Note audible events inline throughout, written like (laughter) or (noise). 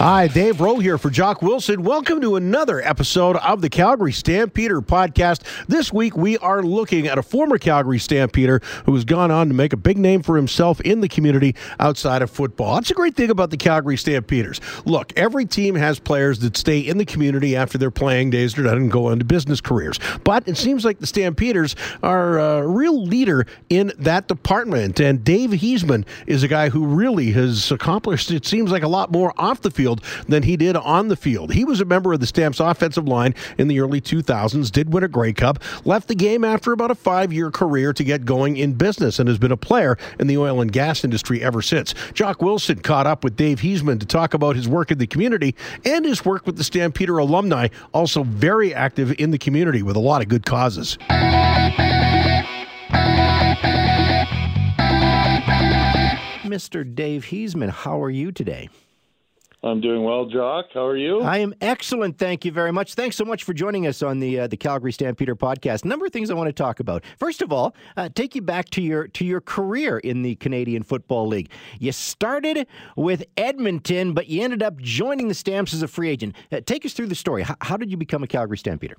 Hi, Dave Rowe here for Jock Wilson. Welcome to another episode of the Calgary Stampeder podcast. This week we are looking at a former Calgary Stampeder who has gone on to make a big name for himself in the community outside of football. That's a great thing about the Calgary Stampeders. Look, every team has players that stay in the community after their playing days are done and go into business careers. But it seems like the Stampeders are a real leader in that department. And Dave Heasman is a guy who really has accomplished, it seems like, a lot more off the field than he did on the field. He was a member of the Stamps offensive line in the early 2000s, did win a Grey Cup, left the game after about a five year career to get going in business, and has been a player in the oil and gas industry ever since. Jock Wilson caught up with Dave Heasman to talk about his work in the community and his work with the Stampeder alumni, also very active in the community with a lot of good causes. Mr. Dave Heasman, how are you today? I'm doing well, Jock. How are you? I am excellent. Thank you very much. Thanks so much for joining us on the uh, the Calgary Stampeder podcast. A number of things I want to talk about. First of all, uh, take you back to your to your career in the Canadian Football League. You started with Edmonton, but you ended up joining the Stamps as a free agent. Uh, take us through the story. How, how did you become a Calgary Stampeder?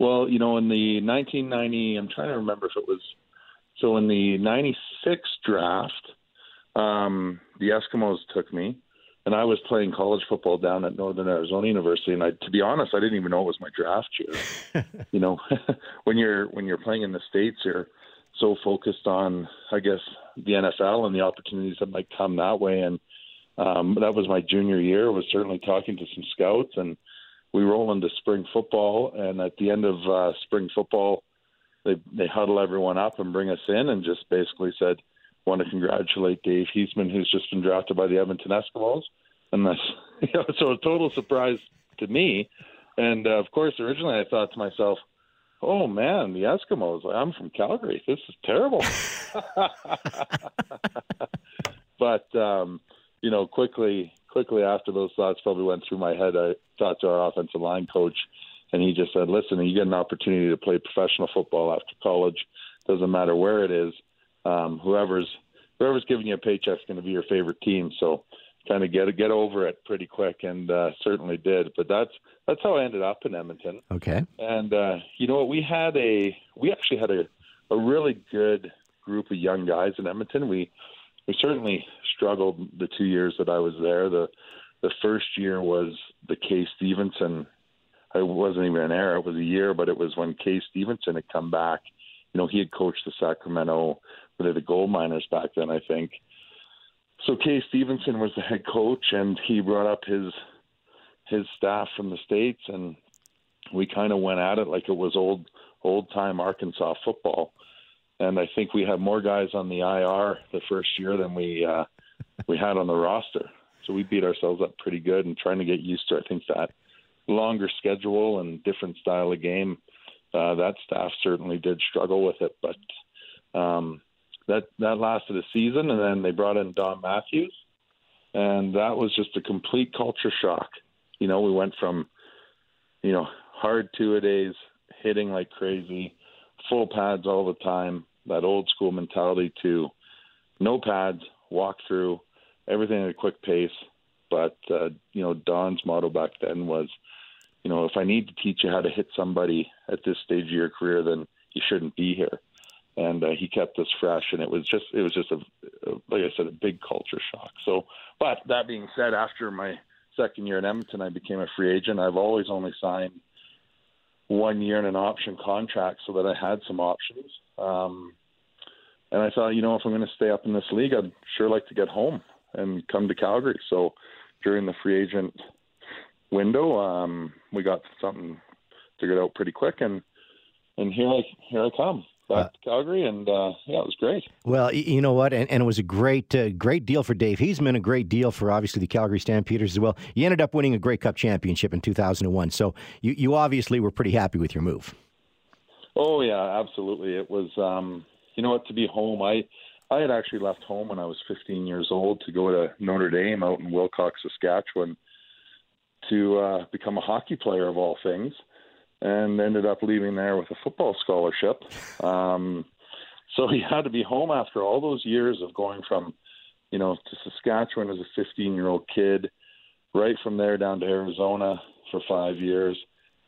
Well, you know, in the 1990, I'm trying to remember if it was so in the 96 draft, um, the Eskimos took me and I was playing college football down at Northern Arizona University, and I, to be honest, I didn't even know it was my draft year. (laughs) you know, (laughs) when you're when you're playing in the states, you're so focused on, I guess, the NFL and the opportunities that might come that way. And um, that was my junior year. I was certainly talking to some scouts, and we roll into spring football. And at the end of uh, spring football, they they huddle everyone up and bring us in, and just basically said want to congratulate Dave Heasman, who's just been drafted by the Edmonton Eskimos, and that's (laughs) you know, so a total surprise to me. And uh, of course, originally I thought to myself, "Oh man, the Eskimos! I'm from Calgary. This is terrible." (laughs) (laughs) but um, you know, quickly, quickly after those thoughts probably went through my head, I talked to our offensive line coach, and he just said, "Listen, you get an opportunity to play professional football after college. Doesn't matter where it is um, whoever's whoever's giving you a paycheck is going to be your favorite team. So kind of get get over it pretty quick, and uh, certainly did. But that's that's how I ended up in Edmonton. Okay. And uh, you know what? We had a we actually had a a really good group of young guys in Edmonton. We we certainly struggled the two years that I was there. The the first year was the Kay Stephenson. It wasn't even an era; it was a year, but it was when Kay Stephenson had come back. You know, he had coached the Sacramento the gold miners back then, I think. So Kay Stephenson was the head coach, and he brought up his his staff from the states, and we kind of went at it like it was old old time Arkansas football. And I think we had more guys on the IR the first year than we uh, we had on the roster. So we beat ourselves up pretty good and trying to get used to I think that longer schedule and different style of game. Uh, that staff certainly did struggle with it, but um, that that lasted a season, and then they brought in Don Matthews, and that was just a complete culture shock. You know, we went from you know hard two a days, hitting like crazy, full pads all the time, that old school mentality to no pads, walk through, everything at a quick pace. But uh, you know, Don's motto back then was, you know, if I need to teach you how to hit somebody at this stage of your career, then you shouldn't be here and uh, he kept us fresh. And it was just it was just a, like I said a big culture shock. So, but that being said, after my second year in Edmonton, I became a free agent. I've always only signed one year in an option contract so that I had some options. Um, and I thought, you know, if I'm going to stay up in this league, I'd sure like to get home and come to Calgary. So during the free agent window, um, we got something figured out pretty quick, and and here I here I come back to Calgary, and uh, yeah, it was great. Well, you know what, and, and it was a great, uh, great deal for Dave. He's been a great deal for obviously the Calgary Stampeders as well. You ended up winning a Grey Cup championship in 2001, so you, you obviously were pretty happy with your move. Oh yeah, absolutely. It was, um, you know what, to be home. I I had actually left home when I was 15 years old to go to Notre Dame out in Wilcox, Saskatchewan, to uh, become a hockey player of all things and ended up leaving there with a football scholarship. Um, so he had to be home after all those years of going from, you know, to Saskatchewan as a 15 year old kid, right from there down to Arizona for five years,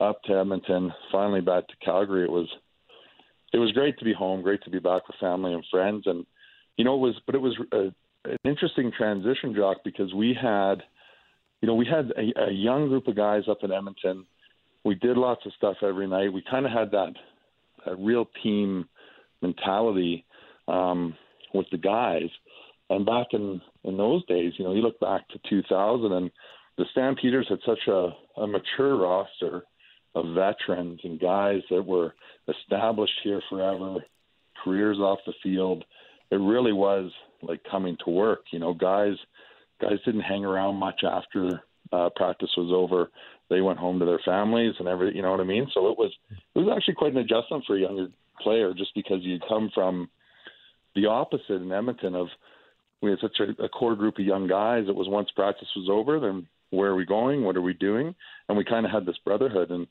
up to Edmonton, finally back to Calgary. It was it was great to be home, great to be back with family and friends, and you know it was, but it was a, an interesting transition, Jock, because we had, you know, we had a, a young group of guys up in Edmonton. We did lots of stuff every night. We kind of had that, that real team mentality um, with the guys. And back in in those days, you know, you look back to 2000, and the Stampeders had such a, a mature roster of veterans and guys that were established here forever, careers off the field. It really was like coming to work. You know, guys guys didn't hang around much after uh, practice was over. They went home to their families and every, you know what I mean. So it was it was actually quite an adjustment for a younger player, just because you come from the opposite in Edmonton of we had such a, a core group of young guys. It was once practice was over, then where are we going? What are we doing? And we kind of had this brotherhood. And it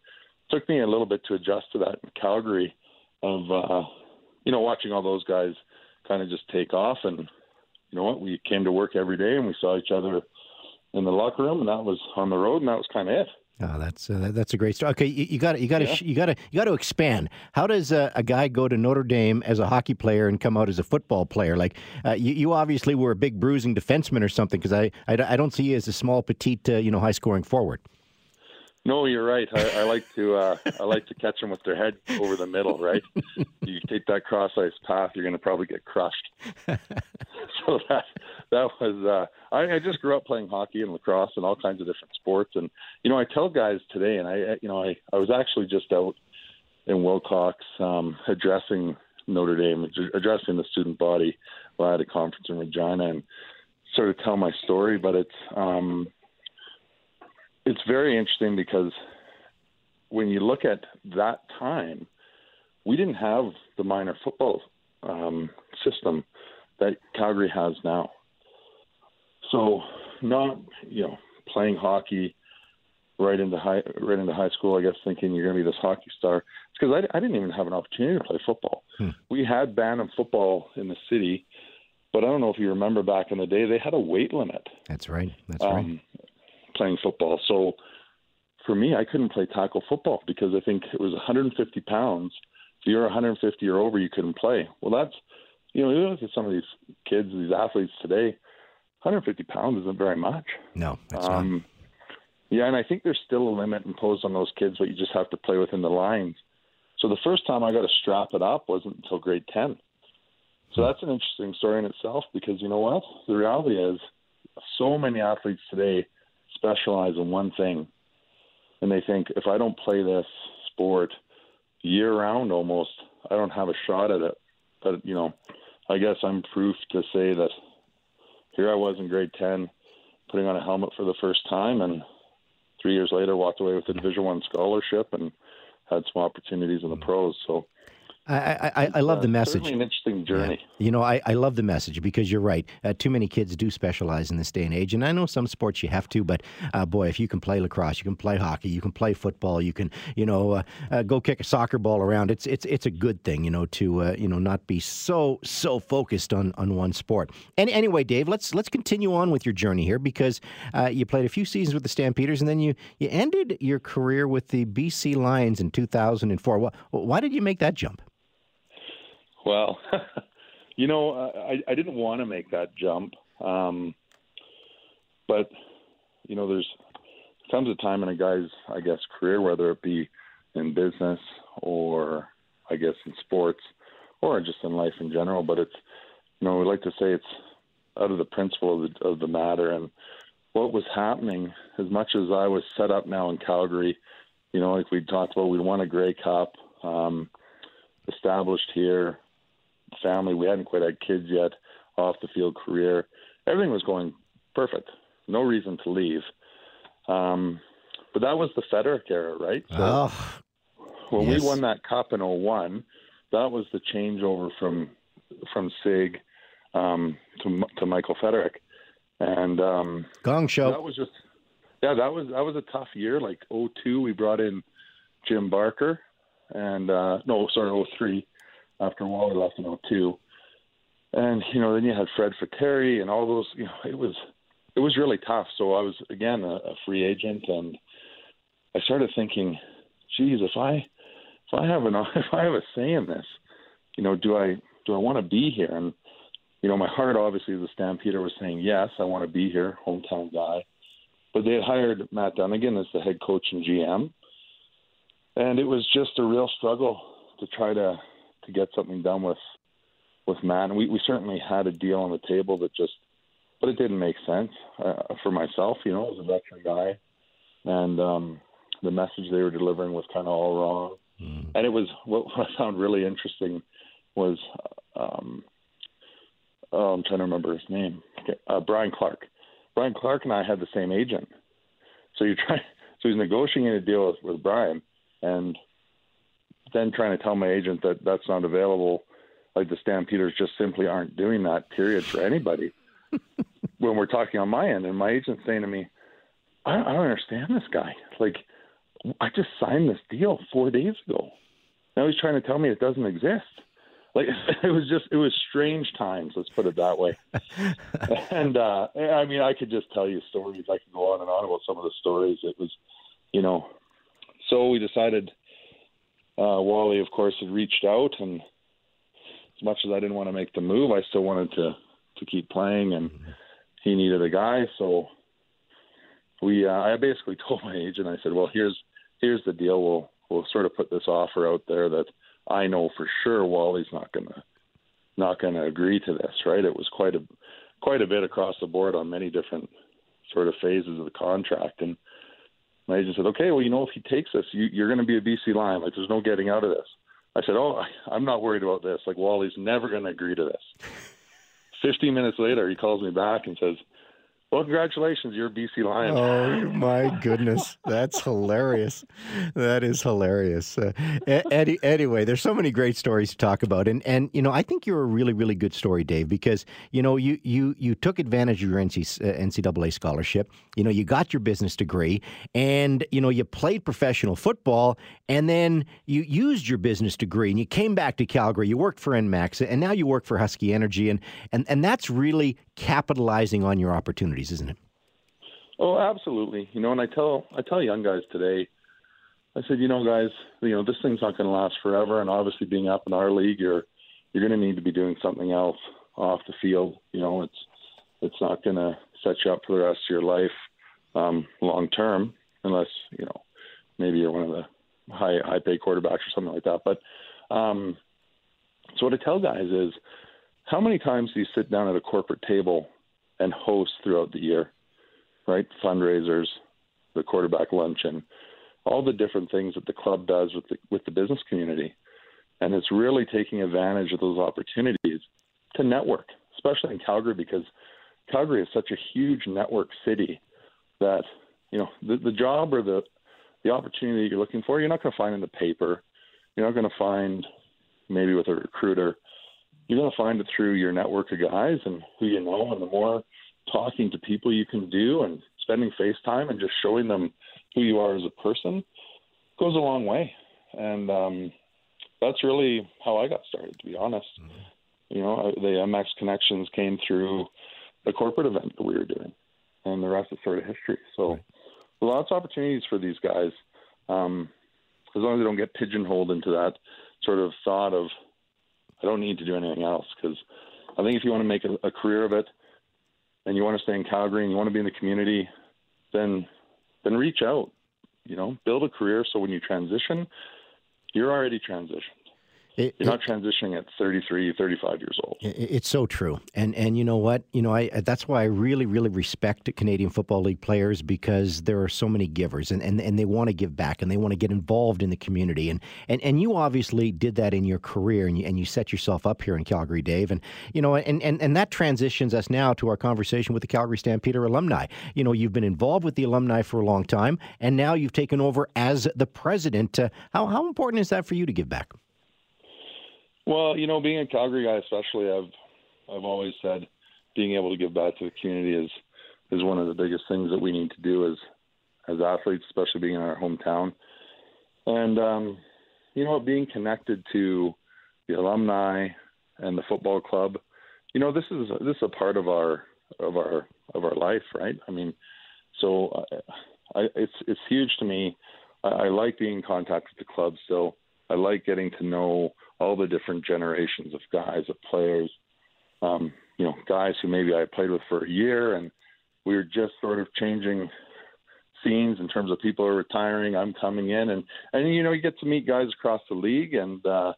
took me a little bit to adjust to that in Calgary of, uh, you know, watching all those guys kind of just take off. And you know what? We came to work every day and we saw each other in the locker room, and that was on the road, and that was kind of it. Oh, that's uh, that's a great story. Okay, you got to you got to you got to you got to expand. How does uh, a guy go to Notre Dame as a hockey player and come out as a football player? Like uh, you, you obviously were a big bruising defenseman or something because I, I, I don't see you as a small petite uh, you know high scoring forward. No, you're right. I, I like to uh, I like to catch them with their head over the middle. Right, you take that cross ice path, you're going to probably get crushed. (laughs) so that that was uh, I, I just grew up playing hockey and lacrosse and all kinds of different sports. And you know, I tell guys today, and I you know I I was actually just out in Wilcox um, addressing Notre Dame, addressing the student body while I had a conference in Regina, and sort of tell my story. But it's um, it's very interesting because when you look at that time, we didn't have the minor football um, system that Calgary has now. So, not you know playing hockey right into high right into high school. I guess thinking you're going to be this hockey star. It's because I, I didn't even have an opportunity to play football. Hmm. We had Bantam football in the city, but I don't know if you remember back in the day they had a weight limit. That's right. That's um, right playing football. So for me, I couldn't play tackle football because I think it was 150 pounds. If you're 150 or over, you couldn't play. Well, that's you know, you look at some of these kids, these athletes today. 150 pounds isn't very much. No, that's um, not. Yeah, and I think there's still a limit imposed on those kids, but you just have to play within the lines. So the first time I got to strap it up wasn't until grade 10. So that's an interesting story in itself because you know what? The reality is, so many athletes today specialize in one thing, and they think if I don't play this sport year round, almost, I don't have a shot at it. But you know, I guess I'm proof to say that here I was in grade ten, putting on a helmet for the first time, and three years later walked away with a Division One scholarship and had some opportunities in the mm. pros. So I, I, I love uh, the message. Certainly an interesting journey. Yeah. You know, I, I love the message because you're right. Uh, too many kids do specialize in this day and age, and I know some sports you have to, but uh, boy, if you can play lacrosse, you can play hockey, you can play football, you can, you know, uh, uh, go kick a soccer ball around. It's it's it's a good thing, you know, to uh, you know not be so so focused on, on one sport. And anyway, Dave, let's let's continue on with your journey here because you played a few seasons with the Stampeders, and then you you ended your career with the BC Lions in 2004. Why did you make that jump? Well, (laughs) you know, I, I didn't want to make that jump, um, but you know, there's comes a time in a guy's, I guess, career, whether it be in business or I guess in sports or just in life in general. But it's, you know, we like to say it's out of the principle of the, of the matter. And what was happening, as much as I was set up now in Calgary, you know, like we talked about, we won a Grey Cup, um, established here, family. We hadn't quite had kids yet, off the field career. Everything was going perfect. No reason to leave. Um, but that was the Feterik era, right? So oh, when yes. we won that cup in 01, that was the changeover from from Sig um, to to Michael Feterik, and um, Gong Show. That was just yeah, that was that was a tough year. Like 02, we brought in Jim Barker, and uh, no, sorry, 03 after Wally left in 02. And, you know, then you had Fred Fateri and all those, you know, it was it was really tough. So I was again a, a free agent, and I started thinking, geez, if I if I have an (laughs) if I have a say in this, you know, do I do I want to be here? And you know, my heart obviously as a Stampeder was saying yes, I want to be here, hometown guy. But they had hired Matt Dunigan as the head coach and GM, and it was just a real struggle to try to to get something done with with Matt. And we we certainly had a deal on the table that just, but it didn't make sense uh, for myself. You know, as a veteran guy, and um, the message they were delivering was kind of all wrong. Mm. And it was what, what I found really interesting was um, oh, I'm trying to remember his name. Okay, uh, Brian Clark. Brian Clark and I had the same agent. So you try. So he's negotiating a deal with, with Brian, and then trying to tell my agent that that's not available. Like the Stampeders just simply aren't doing that. Period for anybody. (laughs) when we're talking on my end, and my agent's saying to me, I don't, I don't understand this guy. Like, I just signed this deal four days ago. Now he's trying to tell me it doesn't exist like (laughs) it was just it was strange times let's put it that way (laughs) and uh i mean i could just tell you stories i could go on and on about some of the stories it was you know so we decided uh wally of course had reached out and as much as i didn't want to make the move i still wanted to to keep playing and he needed a guy so we uh, i basically (laughs) told my agent i said well here's here's the deal we'll we'll sort of put this offer out there that I know for sure Wally's not to not to agree to this, right? It was quite a quite a bit across the board on many different sort of phases of the contract, and my agent said, "Okay, well, you know, if he takes this, you, you're going to be a BC Lion. Like, there's no getting out of this." I said, "Oh, (laughs) I'm not worried about this. Like, Wally's never going to agree to this." (laughs) Fifteen minutes later, he calls me back and says, well, congratulations, you're a BC Lion. Oh my goodness, that's hilarious. That is hilarious. Uh, anyway, there's so many great stories to talk about, and and you know I think you're a really really good story, Dave, because you know you you you took advantage of your NC, uh, NCAA scholarship. You know you got your business degree, and you know you played professional football, and then you used your business degree, and you came back to Calgary. You worked for Enmax, and now you work for Husky Energy, and and and that's really capitalizing on your opportunities, isn't it? Oh, absolutely. You know, and I tell I tell young guys today, I said, you know, guys, you know, this thing's not going to last forever, and obviously, being up in our league, you're you're going to need to be doing something else off the field. You know, it's it's not going to set you up for the rest of your life um, long term, unless you know maybe you're one of the high high pay quarterbacks or something like that. But um, so what I tell guys is how many times do you sit down at a corporate table and host throughout the year, right? Fundraisers, the quarterback luncheon, all the different things that the club does with the, with the business community. And it's really taking advantage of those opportunities to network, especially in Calgary, because Calgary is such a huge network city that, you know, the, the job or the, the opportunity you're looking for, you're not going to find in the paper. You're not going to find maybe with a recruiter you're going to find it through your network of guys and who you know. And the more talking to people you can do and spending face time and just showing them who you are as a person goes a long way. And um, that's really how I got started, to be honest. Mm-hmm. You know, the Enmax connections came through a corporate event that we were doing, and the rest is sort of history. So, right. lots of opportunities for these guys, um, as long as they don't get pigeonholed into that sort of thought of I don't need to do anything else because I think if you want to make a, a career of it and you want to stay in Calgary and you want to be in the community, then then reach out. You know, build a career so when you transition, you're already transitioned. It, You're not it, transitioning at 33, 35 years old. It's so true. And and you know what? You know, I that's why I really really respect Canadian Football League players because there are so many givers and, and, and they want to give back and they want to get involved in the community. And and, and you obviously did that in your career and you, and you set yourself up here in Calgary, Dave. And you know, and, and, and that transitions us now to our conversation with the Calgary Stampeder alumni. You know, you've been involved with the alumni for a long time and now you've taken over as the president. Uh, how how important is that for you to give back? Well, you know, being a Calgary guy, especially, I've I've always said being able to give back to the community is is one of the biggest things that we need to do as as athletes, especially being in our hometown. And um, you know, being connected to the alumni and the football club, you know, this is this is a part of our of our of our life, right? I mean, so uh, I, it's it's huge to me. I, I like being in contact with the club still. I like getting to know all the different generations of guys, of players. Um, you know, guys who maybe I played with for a year, and we were just sort of changing scenes in terms of people are retiring. I'm coming in, and and you know, you get to meet guys across the league, and uh,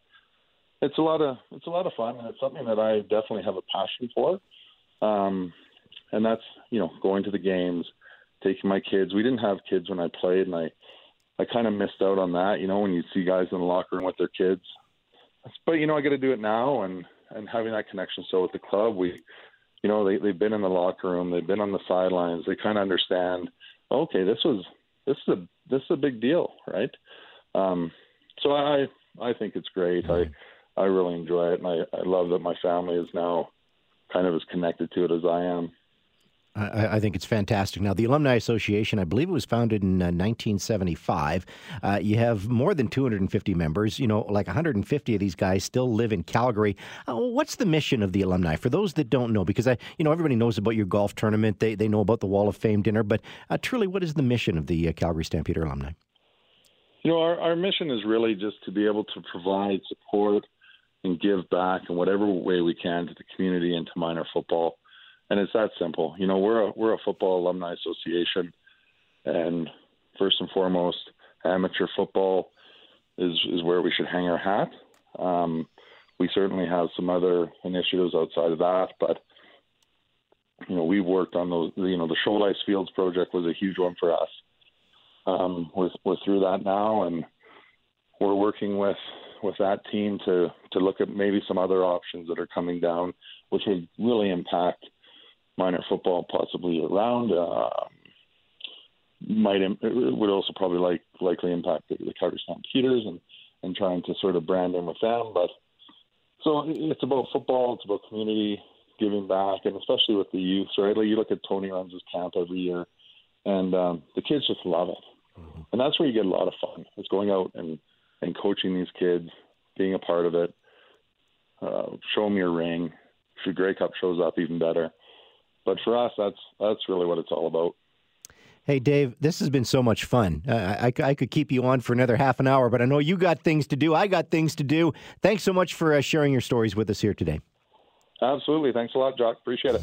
it's a lot of it's a lot of fun, and it's something that I definitely have a passion for. Um, and that's you know going to the games, taking my kids. We didn't have kids when I played, and I I kind of missed out on that. You know, when you see guys in the locker room with their kids, but you know I got to do it now, and and having that connection so with the club, we, you know, they they've been in the locker room, they've been on the sidelines, they kind of understand. Okay, this was this is a this is a big deal, right? Um, so I I think it's great. I I really enjoy it, and I I love that my family is now kind of as connected to it as I am. I, I, think it's fantastic. Now, the Alumni Association, I believe it was founded in uh, 1975. Uh, you have more than 250 members. You know, like 150 of these guys still live in Calgary. Uh, what's the mission of the alumni? For those that don't know, because I, you know, everybody knows about your golf tournament. They they know about the Wall of Fame dinner, but uh, truly, what is the mission of the uh, Calgary Stampeder alumni? You know, our, our mission is really just to be able to provide support and give back in whatever way we can to the community and to minor football and it's that simple. You know, we're a we're a football alumni association, and first and foremost, amateur football is is where we should hang our hat. Um, we certainly have some other initiatives outside of that, but you know, we've worked on those. You know, the Shouldice Fields project was a huge one for us. Um, we're we're through that now, and we're working with with that team to to look at maybe some other options that are coming down, which would really impact minor football possibly around. Uh, might it would also probably like likely impact the, the Calgary Stampeders and and trying to sort of brand them with them. But so it's about football, it's about community giving back, and especially with the youth. Right, like you look at Tony runs his camp every year, and um, the kids just love it, mm-hmm. and that's where you get a lot of fun. It's going out and and coaching these kids, being a part of it. Uh, show them your ring. If your Grey Cup shows up, even better but for us, that's that's really what it's all about. Hey, Dave, this has been so much fun. Uh, I, I, could keep you on for another half an hour, but I know you got things to do. I got things to do. Thanks so much for uh, sharing your stories with us here today. Absolutely. Thanks a lot, Jock. Appreciate it.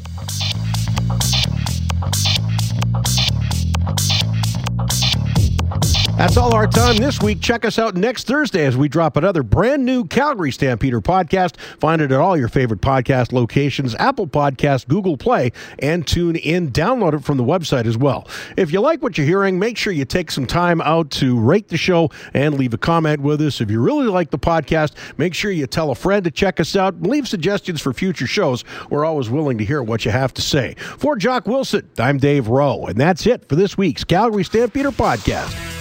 That's all our time this week. Check us out next Thursday as we drop another brand new Calgary Stampeder podcast. Find it at all your favorite podcast locations Apple Podcast, Google Play, and tune in. Download it from the website as well. If you like what you're hearing, make sure you take some time out to rate the show and leave a comment with us. If you really like the podcast, make sure you tell a friend to check us out. Leave suggestions for future shows. We're always willing to hear what you have to say. For Jock Wilson, I'm Dave Rowe, and that's it for this week's Calgary Stampeder podcast.